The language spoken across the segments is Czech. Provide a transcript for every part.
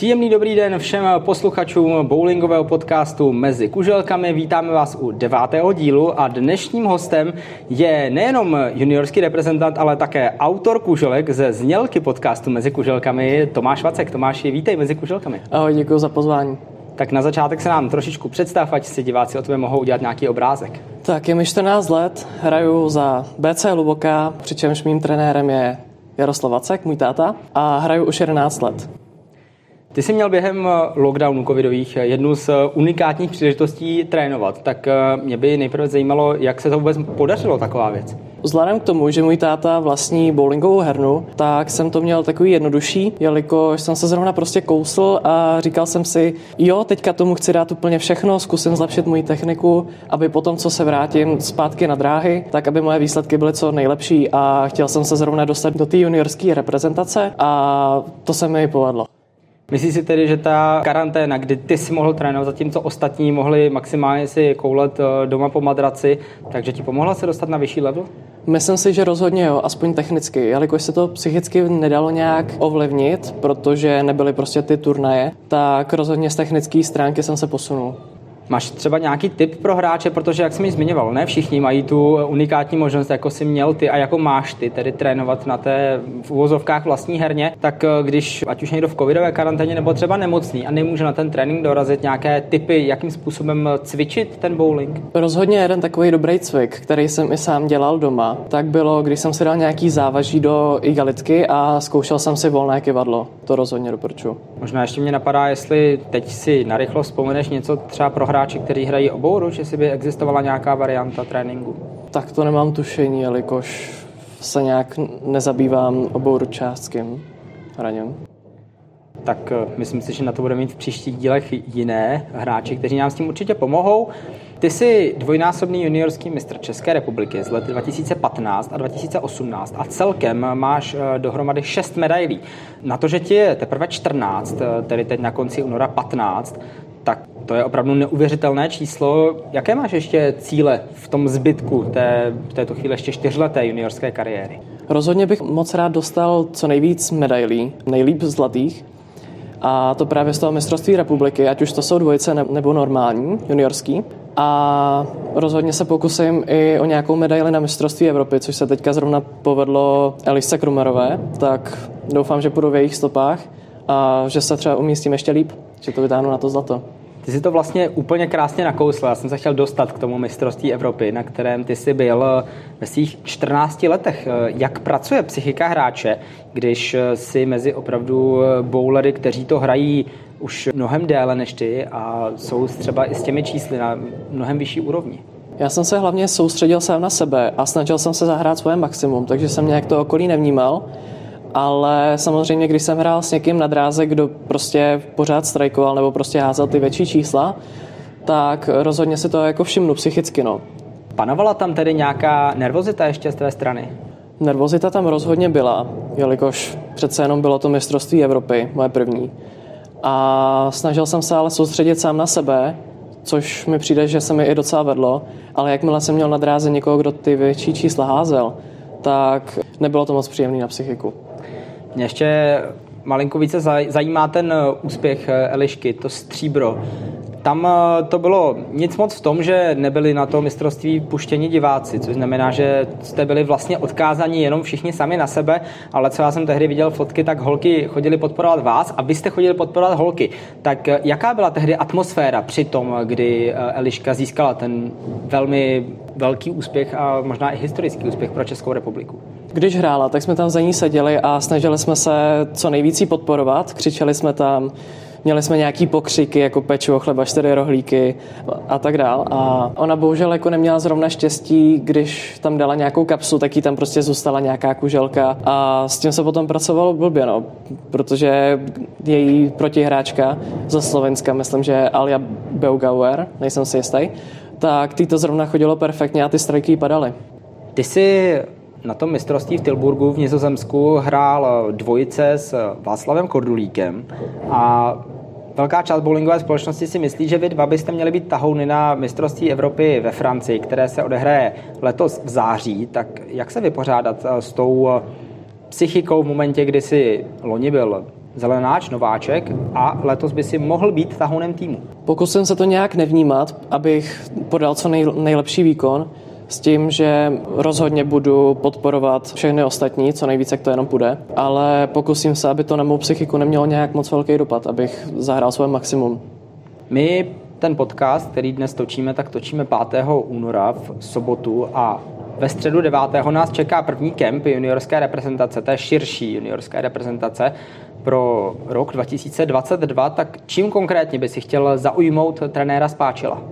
Příjemný dobrý den všem posluchačům bowlingového podcastu Mezi kuželkami. Vítáme vás u devátého dílu a dnešním hostem je nejenom juniorský reprezentant, ale také autor kuželek ze znělky podcastu Mezi kuželkami Tomáš Vacek. Tomáši, vítej Mezi kuželkami. Ahoj, děkuji za pozvání. Tak na začátek se nám trošičku představ, ať si diváci o tobě mohou udělat nějaký obrázek. Tak je mi 14 let, hraju za BC Luboka, přičemž mým trenérem je Jaroslav Vacek, můj táta, a hraju už 11 let. Ty jsi měl během eh, lockdownu covidových eh, jednu z eh, unikátních příležitostí trénovat, tak mě by nejprve zajímalo, jak se to vůbec podařilo taková věc. Vzhledem k tomu, že můj táta vlastní bowlingovou hernu, tak jsem to měl takový jednodušší, jelikož jsem se zrovna prostě kousl a říkal jsem si, jo, teďka tomu chci dát úplně všechno, zkusím zlepšit moji techniku, aby potom, co se vrátím zpátky na dráhy, tak aby moje výsledky byly co nejlepší a chtěl jsem se zrovna dostat do té juniorské reprezentace a to se mi povedlo. Myslíš si tedy, že ta karanténa, kdy ty si mohl trénovat, zatímco ostatní mohli maximálně si koulet eh, doma po madraci, takže ti pomohla se dostat na vyšší level? Myslím si, že rozhodně jo, aspoň technicky, jelikož se to psychicky nedalo nějak ovlivnit, protože nebyly prostě ty turnaje, tak rozhodně z technické stránky jsem se posunul. Máš třeba nějaký tip pro hráče, protože jak jsi mi zmiňoval, ne všichni mají tu unikátní možnost, jako si měl ty a jako máš ty, tedy trénovat na té v uvozovkách vlastní herně, tak eh, když ať už někdo v covidové karanténě nebo třeba nemocný a nemůže na ten trénink dorazit nějaké typy, jakým způsobem cvičit ten bowling? Rozhodně jeden takový dobrý cvik, který jsem i sám dělal doma, tak bylo, když jsem si dal nějaký závaží do igalitky a zkoušel jsem si volné kivadlo. To rozhodně doporučuji. Možná ještě mě napadá, jestli teď si narychlo vzpomeneš něco třeba pro hráči, kteří hrají obouru, že si by existovala nějaká varianta tréninku? Tak to nemám tušení, jelikož se nějak nezabývám obouru částským hraním. Tak eh, myslím si, že na to budeme mít v příštích dílech jiné hráči, kteří nám s tím určitě pomohou. Ty jsi dvojnásobný juniorský mistr České republiky z let 2015 a 2018 a celkem máš eh, dohromady 6 medailí. Na to, že ti je teprve 14, eh, tedy teď na konci února 15, tak to je opravdu neuvěřitelné číslo. Jaké máš ještě cíle v tom zbytku té, v této chvíli ještě čtyřleté juniorské kariéry? Rozhodně bych moc rád dostal co nejvíc medailí, nejlíp zlatých. A to právě z toho mistrovství republiky, ať už to jsou dvojice nebo normální, juniorský. A rozhodně se pokusím i o nějakou medaili na mistrovství Evropy, což se teďka zrovna povedlo Elisce Krumerové, tak doufám, že půjdu v jejich stopách a že se třeba umístím ještě líp, že to vytáhnu na to zlato. Ty jsi to vlastně úplně krásně nakousl. Já jsem se chtěl dostat k tomu mistrovství Evropy, na kterém ty jsi byl ve svých 14 letech. Jak pracuje psychika hráče, když si mezi opravdu bowlery, kteří to hrají už mnohem déle než ty a jsou třeba i s těmi čísly na mnohem vyšší úrovni? Já jsem se hlavně soustředil sám na sebe a snažil jsem se zahrát svoje maximum, takže jsem nějak to okolí nevnímal ale samozřejmě, když jsem hrál s někým na dráze, kdo prostě pořád strajkoval nebo prostě házel ty větší čísla, tak rozhodně si to jako všimnu psychicky. No. Panovala tam tedy nějaká nervozita ještě z tvé strany? Nervozita tam rozhodně byla, jelikož přece jenom bylo to mistrovství Evropy, moje první. A snažil jsem se ale soustředit sám na sebe, což mi přijde, že se mi i docela vedlo, ale jakmile jsem měl na dráze někoho, kdo ty větší čísla házel, tak nebylo to moc příjemné na psychiku. Mě ještě malinko více zajímá ten eh, úspěch eh, Elišky, to stříbro. Tam eh, to bylo nic moc v tom, že nebyli na to mistrovství puštěni diváci, což znamená, že jste byli vlastně odkázaní jenom všichni sami na sebe, ale co já jsem tehdy viděl fotky, tak holky chodili podporovat vás a vy jste chodili podporovat holky. Tak jaká byla tehdy atmosféra při tom, kdy Eliška získala ten velmi velký úspěch a možná i historický úspěch pro Českou republiku? Když hrála, tak jsme tam za ní seděli a snažili jsme se co nejvíc podporovat. Křičeli jsme tam, měli jsme nějaký pokřiky, jako pečivo, chleba, čtyři rohlíky a tak dál. A ona bohužel jako neměla zrovna štěstí, když tam dala nějakou kapsu, tak jí tam prostě zůstala nějaká kuželka a s tím se potom pracovalo blbě, no, protože její protihráčka ze Slovenska, myslím, že Alia Beugauer, nejsem si jistý, tak ty to zrovna chodilo perfektně a ty strajky padaly. Ty jsi na tom mistrovství v Tilburgu v Nizozemsku hrál dvojice s Václavem Kordulíkem a Velká část bowlingové společnosti si myslí, že vy dva byste měli být tahouny na mistrovství Evropy ve Francii, které se odehraje letos v září. Tak jak se vypořádat s tou psychikou v momentě, kdy si loni byl zelenáč, nováček a letos by si mohl být tahounem týmu? Pokusím se to nějak nevnímat, abych podal co nej, nejlepší výkon s tím, že rozhodně budu podporovat všechny ostatní, co nejvíce, jak to jenom půjde, ale pokusím se, aby to na mou psychiku nemělo nějak moc velký dopad, abych zahrál svoje maximum. My ten podcast, který dnes točíme, tak točíme 5. února v sobotu a ve středu 9. nás čeká první kemp juniorské reprezentace, je širší juniorské reprezentace pro rok 2022, tak čím konkrétně by si chtěl zaujmout trenéra Spáčila?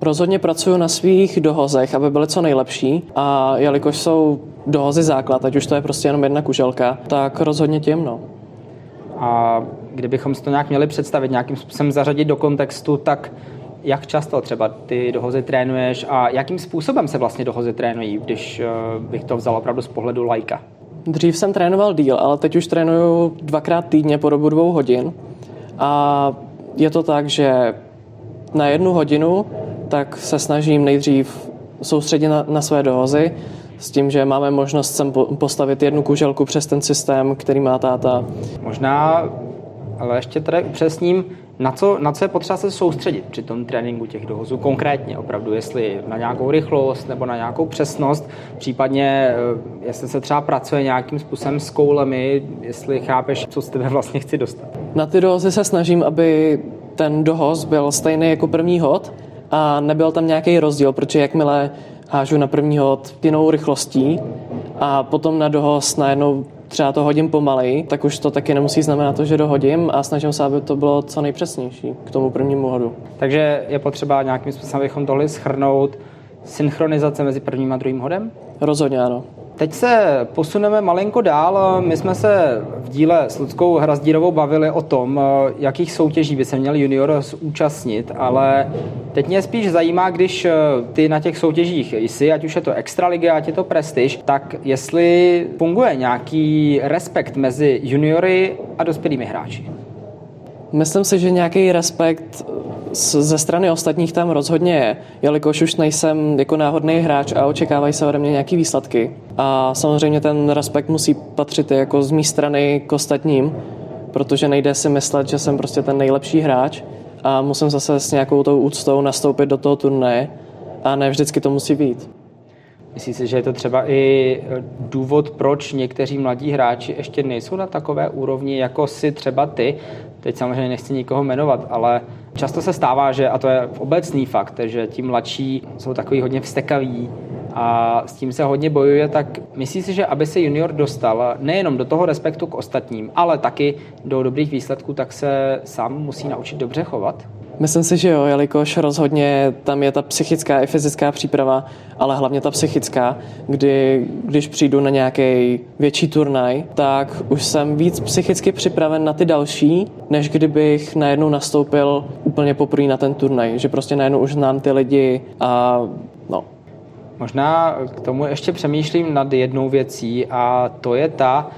Rozhodně pracuji na svých dohozech, aby byly co nejlepší a jelikož jsou dohozy základ, ať už to je prostě jenom jedna kuželka, tak rozhodně tím, no. A kdybychom si to nějak měli představit, nějakým způsobem zařadit do kontextu, tak jak často třeba ty dohozy trénuješ a jakým způsobem se vlastně dohozy trénují, když eh, bych to vzal opravdu z pohledu lajka? Dřív jsem trénoval díl, ale teď už trénuju dvakrát týdně po dobu dvou hodin a je to tak, že na jednu hodinu tak se snažím nejdřív soustředit na, na své dohozy, s tím, že máme možnost sem postavit jednu kuželku přes ten systém, který má táta. Možná, ale ještě tady upřesním, na co, na co je potřeba se soustředit při tom tréninku těch dohozů konkrétně opravdu, jestli na nějakou rychlost nebo na nějakou přesnost, případně eh, jestli se třeba pracuje nějakým způsobem s koulemi, jestli chápeš, co z tebe vlastně chci dostat. Na ty dohozy se snažím, aby ten dohoz byl stejný jako první hod a nebyl tam nějaký rozdíl, protože jakmile hážu na první hod jinou rychlostí a potom na dohoz najednou třeba to hodím pomalej, tak už to taky nemusí znamenat to, že dohodím a snažím se, aby to bylo co nejpřesnější k tomu prvnímu hodu. Takže je potřeba nějakým způsobem, abychom tohle schrnout, synchronizace mezi prvním a druhým hodem? Rozhodně ano. Teď se posuneme malinko dál. My jsme se v díle s Ludskou Hrazdírovou bavili o tom, jakých soutěží by se měl junior zúčastnit, ale teď mě spíš zajímá, když ty na těch soutěžích jsi, ať už je to extraliga, ať je to prestiž, tak jestli funguje nějaký respekt mezi juniory a dospělými hráči. Myslím si, že nějaký respekt ze strany ostatních tam rozhodně je, jelikož už nejsem jako náhodný hráč a očekávají se ode mě nějaký výsledky. A samozřejmě ten respekt musí patřit jako z mé strany k ostatním, protože nejde si myslet, že jsem prostě ten nejlepší hráč a musím zase s nějakou tou úctou nastoupit do toho turnaje a ne vždycky to musí být. Myslíš si, že je to třeba i důvod, proč někteří mladí hráči ještě nejsou na takové úrovni, jako si třeba ty? Teď samozřejmě nechci nikoho jmenovat, ale často se stává, že, a to je obecný fakt, že ti mladší jsou takový hodně vstekaví a s tím se hodně bojuje, tak myslíš si, že aby se junior dostal nejenom do toho respektu k ostatním, ale taky do dobrých výsledků, tak se sám musí naučit dobře chovat? Myslím si, že jo, jelikož rozhodně tam je ta psychická i fyzická příprava, ale hlavně ta psychická, kdy když přijdu na nějaký větší turnaj, tak už jsem víc psychicky připraven na ty další, než kdybych najednou nastoupil úplně poprvé na ten turnaj, že prostě najednou už znám ty lidi a no. Možná k tomu ještě přemýšlím nad jednou věcí a to je ta,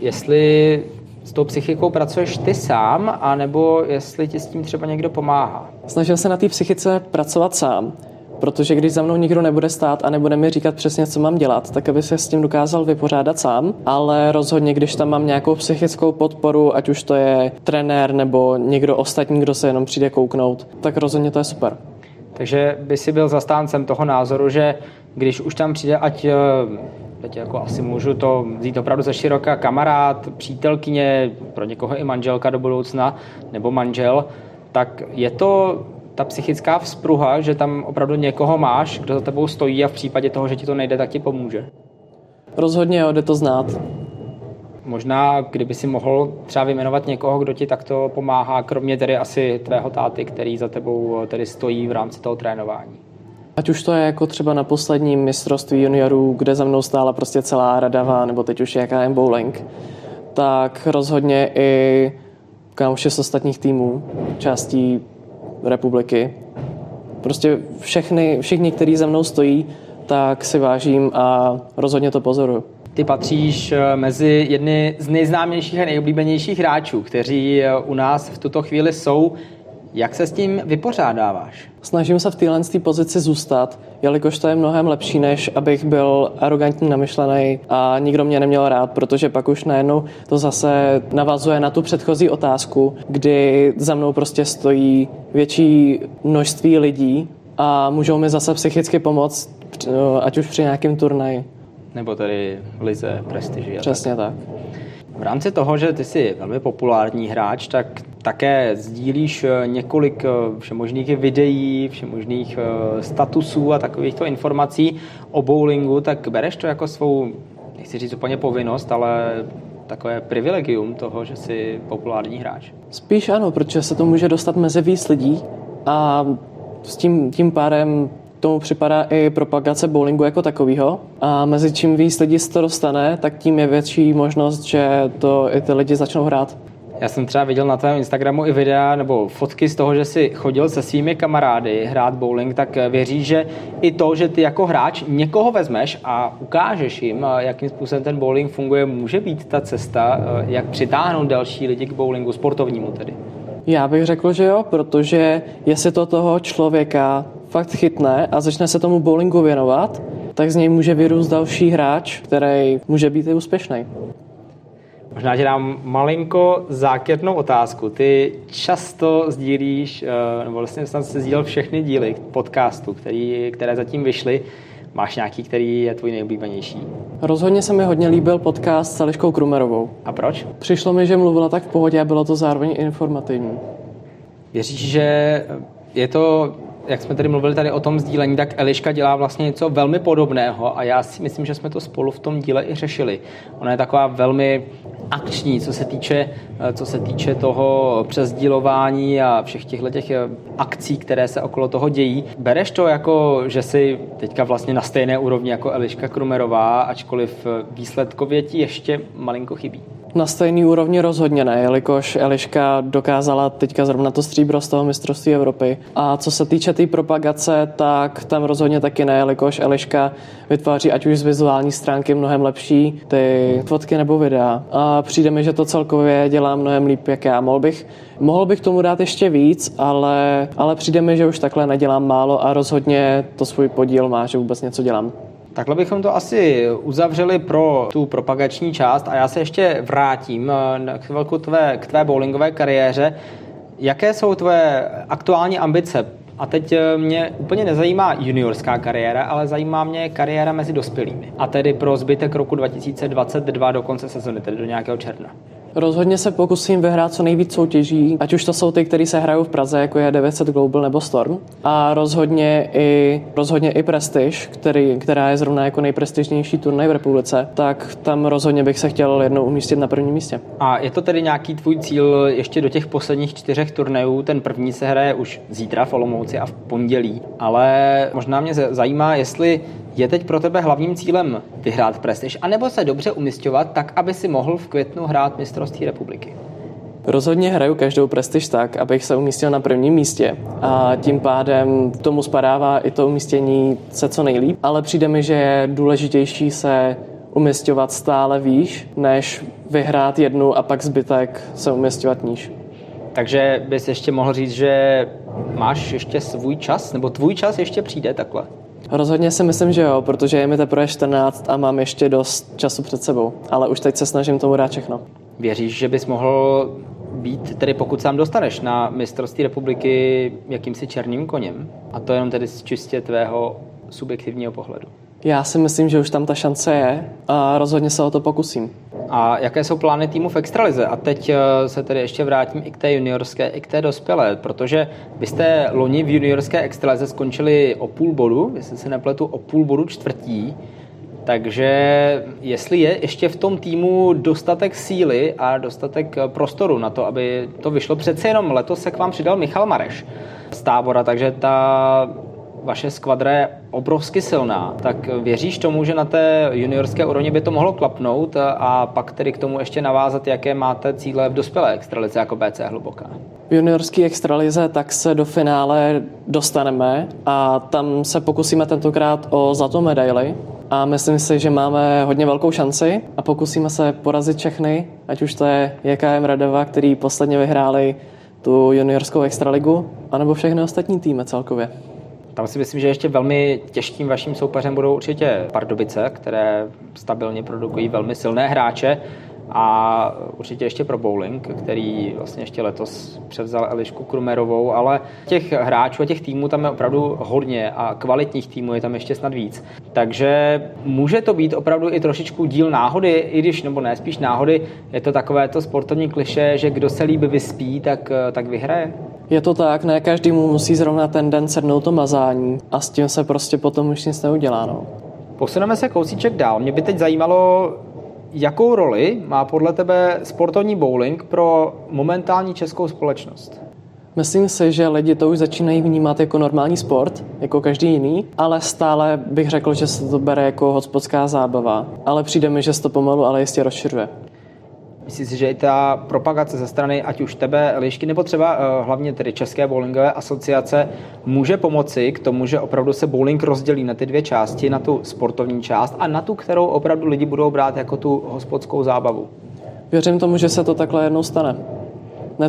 jestli s tou psychikou pracuješ ty sám, anebo jestli ti s tím třeba někdo pomáhá? Snažil se na té psychice pracovat sám, protože když za mnou nikdo nebude stát a nebude mi říkat přesně, co mám dělat, tak aby se s tím dokázal vypořádat sám, ale rozhodně, když tam mám nějakou psychickou podporu, ať už to je trenér nebo někdo ostatní, kdo se jenom přijde kouknout, tak rozhodně to je super. Takže by si byl zastáncem toho názoru, že když už tam přijde, ať eh, teď jako asi můžu to vzít opravdu ze široka, kamarád, přítelkyně, pro někoho i manželka do budoucna, nebo manžel, tak je to ta psychická vzpruha, že tam opravdu někoho máš, kdo za tebou stojí a v případě toho, že ti to nejde, tak ti pomůže. Rozhodně jo, jde to znát. Možná, kdyby si mohl třeba vyjmenovat někoho, kdo ti takto pomáhá, kromě tedy asi tvého táty, který za tebou tedy stojí v rámci toho trénování. Ať už to je jako třeba na posledním mistrovství juniorů, kde za mnou stála prostě celá radava, nebo teď už je KM Bowling, tak rozhodně i kámoši z ostatních týmů, částí republiky, Prostě všechny, všichni, kteří za mnou stojí, tak si vážím a rozhodně to pozoruju. Ty patříš eh, mezi jedny z nejznámějších a nejoblíbenějších hráčů, kteří eh, u nás v tuto chvíli jsou. Jak se s tím vypořádáváš? Snažím se v téhle pozici zůstat, jelikož to je mnohem lepší, než abych byl arrogantní, namyšlený a nikdo mě neměl rád, protože pak už najednou to zase navazuje na tu předchozí otázku, kdy za mnou prostě stojí větší množství lidí a můžou mi zase psychicky pomoct, ať už při nějakém turnaji. Nebo tady v lize prestiži. Přesně tak. V rámci toho, že ty jsi velmi populární hráč, tak také sdílíš eh, několik eh, všemožných videí, všemožných eh, statusů a takovýchto informací o bowlingu, tak bereš to jako svou, nechci říct úplně povinnost, ale takové privilegium toho, že jsi populární hráč? Spíš ano, protože se to může dostat mezi víc lidí a s tím, tím pádem tomu připadá i propagace bowlingu jako takového. A mezi čím víc lidí se to dostane, tak tím je větší možnost, že to i ty lidi začnou hrát. Já jsem třeba viděl na tvém Instagramu i videa nebo fotky z toho, že jsi chodil se svými kamarády hrát bowling, tak věříš, že i to, že ty jako hráč někoho vezmeš a ukážeš jim, jakým způsobem ten bowling funguje, může být ta cesta, jak přitáhnout další lidi k bowlingu, sportovnímu tedy? Já bych řekl, že jo, protože jestli to toho člověka fakt chytne a začne se tomu bowlingu věnovat, tak z něj může vyrůst další hráč, který může být i úspěšný. Možná ti dám malinko zákeřnou otázku. Ty často sdílíš, eh, nebo vlastně jsem se sdílel všechny díly podcastu, který, které zatím vyšly. Máš nějaký, který je tvůj nejoblíbenější? Rozhodně se mi hodně líbil podcast s Eliškou Krumerovou. A proč? Přišlo mi, že mluvila tak v pohodě a bylo to zároveň informativní. Věříš, že je to jak jsme tady mluvili tady o tom sdílení, tak Eliška dělá vlastně něco velmi podobného a já si myslím, že jsme to spolu v tom díle i řešili. Ona je taková velmi akční, co se týče, co se týče toho přesdílování a všech těchto těch eh, akcí, které se okolo toho dějí. Bereš to jako, že jsi teďka vlastně na stejné úrovni jako Eliška Krumerová, ačkoliv eh, výsledkově ti ještě malinko chybí? Na stejný úrovni rozhodně ne, jelikož Eliška dokázala teďka zrovna to stříbro z toho mistrovství Evropy. A co se týče té tý propagace, tak tam rozhodně taky ne, jelikož Eliška vytváří ať už z vizuální stránky mnohem lepší ty fotky nebo videa. A přijde mi, že to celkově dělá mnohem líp, jak já. Mohl bych, mohl bych tomu dát ještě víc, ale, ale přijde mi, že už takhle nedělám málo a rozhodně to svůj podíl má, že vůbec něco dělám. Takhle bychom to asi uzavřeli pro tu propagační část a já se ještě vrátím eh, k chvilku tvé, k tvé bowlingové kariéře. Jaké jsou tvoje aktuální ambice? A teď eh, mě úplně nezajímá juniorská kariéra, ale zajímá mě kariéra mezi dospělými. A tedy pro zbytek roku 2022 do konce sezony, tedy do nějakého června. Rozhodně se pokusím vyhrát co nejvíc soutěží, ať už to jsou ty, které se hrajou v Praze, jako je 900 Global nebo Storm. A rozhodně i, rozhodně i Prestige, který, která je zrovna jako nejprestižnější turnaj v republice, tak tam rozhodně bych se chtěl jednou umístit na prvním místě. A je to tedy nějaký tvůj cíl ještě do těch posledních čtyřech turnajů? Ten první se hraje už zítra v Olomouci a v pondělí, ale možná mě zajímá, jestli je teď pro tebe hlavním cílem vyhrát prestiž, anebo se dobře umistovat tak, aby si mohl v květnu hrát mistrovství republiky? Rozhodně hraju každou prestiž tak, abych se umístil na prvním místě a tím pádem tomu spadává i to umístění se co nejlíp, ale přijde mi, že je důležitější se umistovat stále výš, než vyhrát jednu a pak zbytek se umistovat níž. Takže bys ještě mohl říct, že máš ještě svůj čas, nebo tvůj čas ještě přijde takhle? Rozhodně si myslím, že jo, protože je mi teprve 14 a mám ještě dost času před sebou. Ale už teď se snažím tomu dát všechno. Věříš, že bys mohl být, tedy pokud sám dostaneš na mistrovství republiky jakýmsi černým koněm? A to jenom tedy z čistě tvého subjektivního pohledu. Já si myslím, že už tam ta šance je a rozhodně se o to pokusím. A jaké jsou plány týmu v extralize? A teď eh, se tedy ještě vrátím i k té juniorské, i k té dospělé, protože vy jste loni v juniorské extralize skončili o půl bodu, jestli se nepletu, o půl bodu čtvrtí, takže jestli je ještě v tom týmu dostatek síly a dostatek eh, prostoru na to, aby to vyšlo, přece jenom letos se k vám přidal Michal Mareš z tábora, takže ta vaše skvadra je obrovsky silná, tak věříš tomu, že na té juniorské úrovni by to mohlo klapnout a pak tedy k tomu ještě navázat, jaké máte cíle v dospělé extralize jako BC Hluboká? V juniorské extralize tak se do finále dostaneme a tam se pokusíme tentokrát o zlatou medaili a myslím si, že máme hodně velkou šanci a pokusíme se porazit všechny, ať už to je JKM Radeva, který posledně vyhráli tu juniorskou extraligu, anebo všechny ostatní týmy celkově. Tam si myslím, že ještě velmi těžkým vaším soupeřem budou určitě Pardubice, které stabilně produkují velmi silné hráče a určitě ještě pro bowling, který vlastně ještě letos převzal Elišku Krumerovou, ale těch hráčů a těch týmů tam je opravdu hodně a kvalitních týmů je tam ještě snad víc. Takže může to být opravdu i trošičku díl náhody, i když, nebo ne, spíš náhody, je to takové to sportovní kliše, že kdo se líbí vyspí, tak, tak vyhraje. Je to tak, ne každému musí zrovna ten den sednout to mazání a s tím se prostě potom už nic neudělá. No. Posuneme se kousíček dál. Mě by teď zajímalo, Jakou roli má podle tebe sportovní bowling pro momentální českou společnost? Myslím si, že lidi to už začínají vnímat jako normální sport, jako každý jiný, ale stále bych řekl, že se to bere jako hospodská zábava. Ale přijde mi, že se to pomalu, ale jistě rozširuje. Myslím si, že i ta propagace ze strany ať už tebe, Lišky, nebo třeba uh, hlavně tedy České bowlingové asociace může pomoci k tomu, že opravdu se bowling rozdělí na ty dvě části, na tu sportovní část a na tu, kterou opravdu lidi budou brát jako tu hospodskou zábavu. Věřím tomu, že se to takhle jednou stane.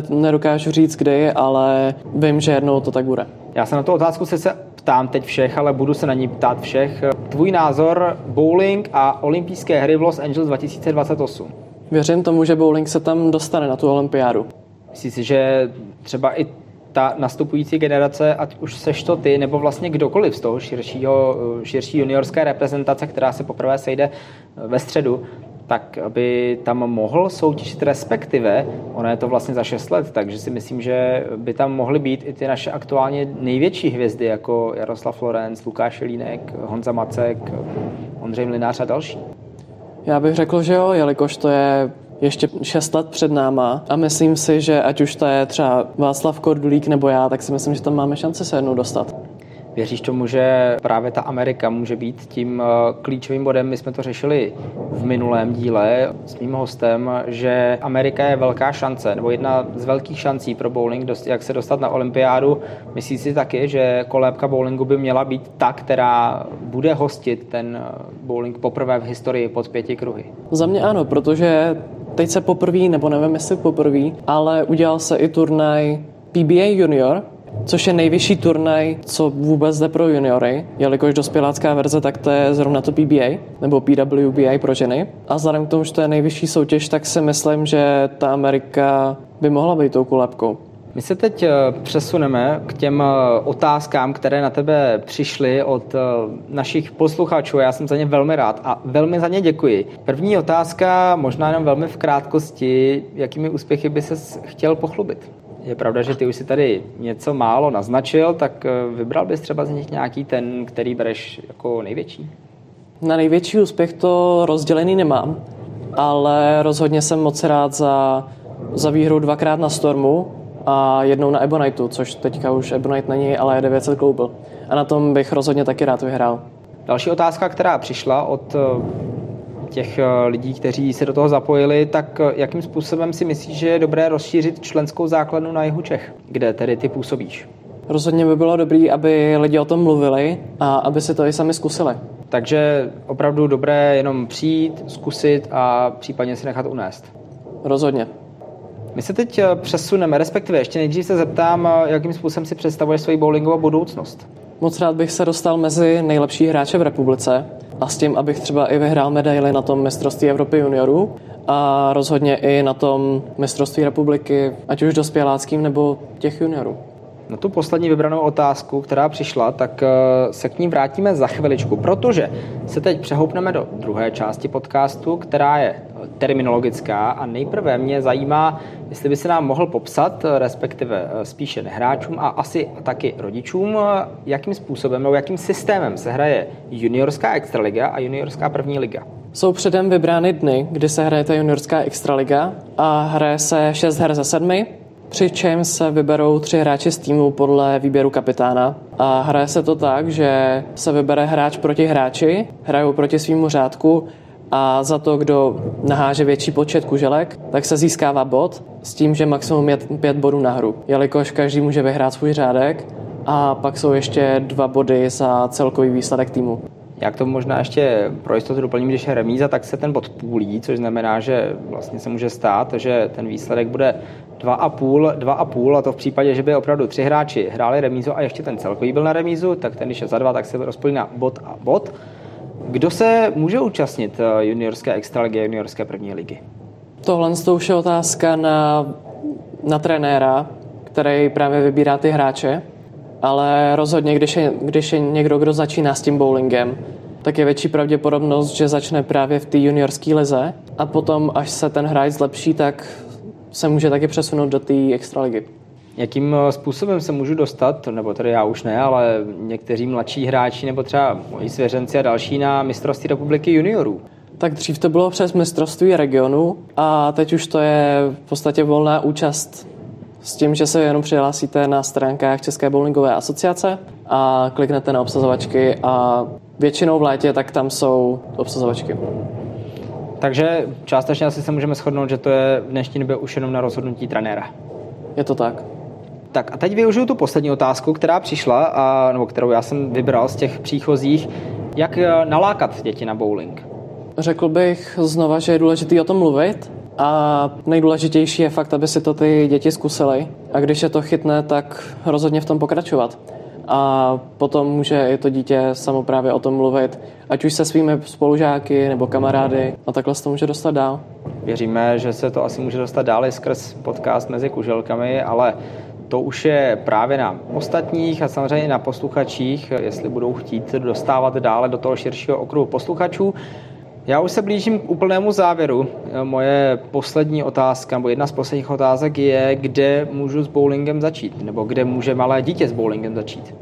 Nedokážu říct kdy, ale vím, že jednou to tak bude. Já se na tu otázku se ptám teď všech, ale budu se na ní ptát všech. Tvůj názor bowling a olympijské hry v Los Angeles 2028. Věřím tomu, že bowling se tam dostane na tu olympiádu. Myslíš si, že třeba i ta nastupující generace, ať už seš to ty, nebo vlastně kdokoliv z toho širšího, širší juniorské reprezentace, která se poprvé sejde ve středu, tak by tam mohl soutěžit, respektive, ono je to vlastně za 6 let, takže si myslím, že by tam mohly být i ty naše aktuálně největší hvězdy, jako Jaroslav Florenc, Lukáš Línek, Honza Macek, Ondřej Mlinář a další. Já bych řekl, že jo, jelikož to je ještě 6 let před náma a myslím si, že ať už to je třeba Václav Kordulík nebo já, tak si myslím, že tam máme šanci se jednou dostat. Věříš tomu, že právě ta Amerika může být tím eh, klíčovým bodem? My jsme to řešili v minulém díle s mým hostem, že Amerika je velká šance, nebo jedna z velkých šancí pro bowling, jak se dostat na olympiádu. Myslíš si taky, že kolébka bowlingu by měla být ta, která bude hostit ten eh, bowling poprvé v historii pod pěti kruhy? Za mě ano, protože teď se poprvé, nebo nevím jestli poprvé, ale udělal se i turnaj PBA Junior, což je nejvyšší turnaj, co vůbec jde pro juniory, jelikož dospělácká verze, tak to je zrovna to PBA, nebo PWBA pro ženy. A vzhledem k tomu, že to je nejvyšší soutěž, tak si myslím, že ta Amerika by mohla být tou kulebkou. My se teď eh, přesuneme k těm eh, otázkám, které na tebe přišly od eh, našich posluchačů. Já jsem za ně velmi rád a velmi za ně děkuji. První otázka, možná jenom velmi v krátkosti, jakými úspěchy by se chtěl pochlubit? Je pravda, že ty už si tady něco málo naznačil, tak vybral bys třeba z nich nějaký ten, který bereš jako největší? Na největší úspěch to rozdělený nemám, ale rozhodně jsem moc rád za, za výhru dvakrát na Stormu, a jednou na Ebonitu, což teďka už Ebonite není, ale je 900 Global. A na tom bych rozhodně taky rád vyhrál. Další otázka, která přišla od eh, těch eh, lidí, kteří se do toho zapojili, tak eh, jakým způsobem si myslíš, že je dobré rozšířit členskou základnu na jihu Čech, kde tedy ty působíš? Rozhodně by bylo dobré, aby lidi o tom mluvili a aby si to i sami zkusili. Takže opravdu dobré jenom přijít, zkusit a případně si nechat unést. Rozhodně. My se teď eh, přesuneme, respektive ještě nejdřív se zeptám, jakým způsobem si představuješ svoji bowlingovou budoucnost. Moc rád bych se dostal mezi nejlepší hráče v republice a s tím, abych třeba i vyhrál medaily na tom mistrovství Evropy juniorů a rozhodně i na tom mistrovství republiky, ať už dospěláckým nebo těch juniorů. Na tu poslední vybranou otázku, která přišla, tak eh, se k ní vrátíme za chviličku, protože se teď přehoupneme do druhé části podcastu, která je terminologická a nejprve mě zajímá, jestli by se nám mohl popsat, respektive eh, spíše nehráčům a asi taky rodičům, eh, jakým způsobem nebo jakým systémem se hraje juniorská extraliga a juniorská první liga. Jsou předem vybrány dny, kdy se hraje ta juniorská extraliga a hraje se 6 her ze sedmi přičemž se vyberou tři hráči z týmu podle výběru kapitána. A hraje se to tak, že se vybere hráč proti hráči, hrajou proti svýmu řádku a za to, kdo naháže větší počet kuželek, tak se získává bod s tím, že maximum je pět bodů na hru, jelikož každý může vyhrát svůj řádek a pak jsou ještě dva body za celkový výsledek týmu. Jak to možná ještě pro jistotu doplním, když je remíza, tak se ten bod půlí, což znamená, že vlastně se může stát, že ten výsledek bude 2,5, 2,5 a to v případě, že by opravdu tři hráči hráli remízu a ještě ten celkový byl na remízu, tak ten, když je za dva, tak se rozpolí na bod a bod. Kdo se může účastnit eh, juniorské extraligy a juniorské první ligy? Tohle už je otázka na, na trenéra, který právě vybírá ty hráče, ale rozhodně, když je, když je někdo, kdo začíná s tím bowlingem, tak je větší pravděpodobnost, že začne právě v té juniorské lize a potom, až se ten hráč zlepší, tak se může taky přesunout do té extraligy. Jakým eh, způsobem se můžu dostat, nebo tedy já už ne, ale někteří mladší hráči nebo třeba moji svěřenci a další na mistrovství republiky juniorů? Tak dřív to bylo přes mistrovství regionu a teď už to je v podstatě volná účast s tím, že se jenom přihlásíte na stránkách České bowlingové asociace a kliknete na obsazovačky a většinou v létě tak tam jsou obsazovačky. Takže částečně asi se můžeme shodnout, že to je v dnešní době už jenom na rozhodnutí trenéra. Je to tak. Tak a teď využiju tu poslední otázku, která přišla, a, nebo kterou já jsem vybral z těch příchozích. Jak eh, nalákat děti na bowling? Řekl bych znova, že je důležité o tom mluvit a nejdůležitější je fakt, aby si to ty děti zkusily. A když je to chytné, tak rozhodně v tom pokračovat. A potom může i to dítě samo právě o tom mluvit, ať už se svými spolužáky nebo kamarády a takhle se to může dostat dál. Věříme, že se to asi může dostat dál i skrz podcast mezi kuželkami, ale to už je právě na ostatních a samozřejmě na posluchačích, jestli budou chtít dostávat dále do toho širšího okruhu posluchačů. Já už se blížím k úplnému závěru. Moje poslední otázka, nebo jedna z posledních otázek je, kde můžu s bowlingem začít, nebo kde může malé dítě s bowlingem začít.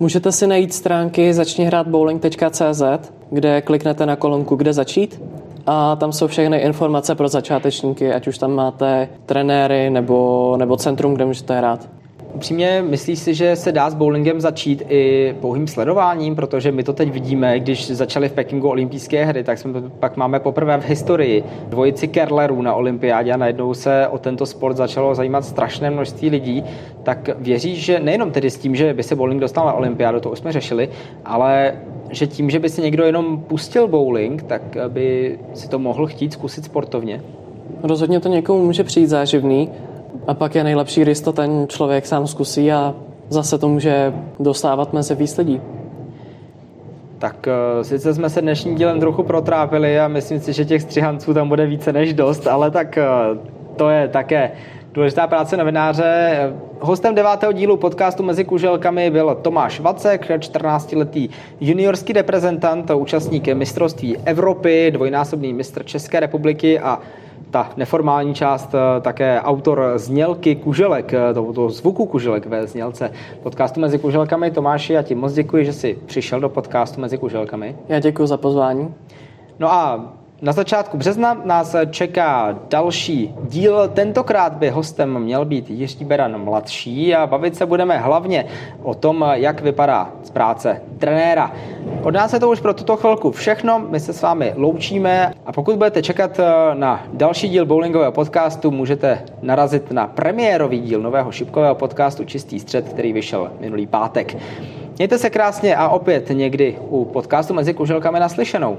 Můžete si najít stránky začni hrát bowling.cz, kde kliknete na kolonku kde začít a tam jsou všechny informace pro začátečníky, ať už tam máte trenéry nebo, nebo centrum, kde můžete hrát. Upřímně myslíš si, že se dá s bowlingem začít i pouhým sledováním, protože my to teď vidíme, když začaly v Pekingu olympijské hry, tak jsme pak máme poprvé v historii dvojici Kerlerů na olympiádě a najednou se o tento sport začalo zajímat strašné množství lidí, tak věříš, že nejenom tedy s tím, že by se bowling dostal na olympiádu, to už jsme řešili, ale že tím, že by si někdo jenom pustil bowling, tak by si to mohl chtít zkusit sportovně? Rozhodně to někomu může přijít záživný, a pak je nejlepší, když to ten člověk sám zkusí a zase to může dostávat mezi víc lidí. Tak uh, sice jsme se dnešním dílem trochu protrápili a myslím si, že těch střihanců tam bude více než dost, ale tak uh, to je také důležitá práce novináře. Hostem devátého dílu podcastu Mezi kuželkami byl Tomáš Vacek, 14-letý juniorský reprezentant, účastník mistrovství Evropy, dvojnásobný mistr České republiky a ta neformální část eh, také autor znělky Kuželek, eh, toho zvuku Kuželek ve znělce podcastu Mezi kuželkami. Tomáši, já ti moc děkuji, že jsi přišel do podcastu Mezi kuželkami. Já děkuji za pozvání. No a na začátku března nás čeká další díl. Tentokrát by hostem měl být Jiří Beran mladší a bavit se budeme hlavně o tom, jak vypadá z práce trenéra. Od nás je to už pro tuto chvilku všechno. My se s vámi loučíme a pokud budete čekat na další díl bowlingového podcastu, můžete narazit na premiérový díl nového šipkového podcastu Čistý střed, který vyšel minulý pátek. Mějte se krásně a opět někdy u podcastu mezi kuželkami naslyšenou.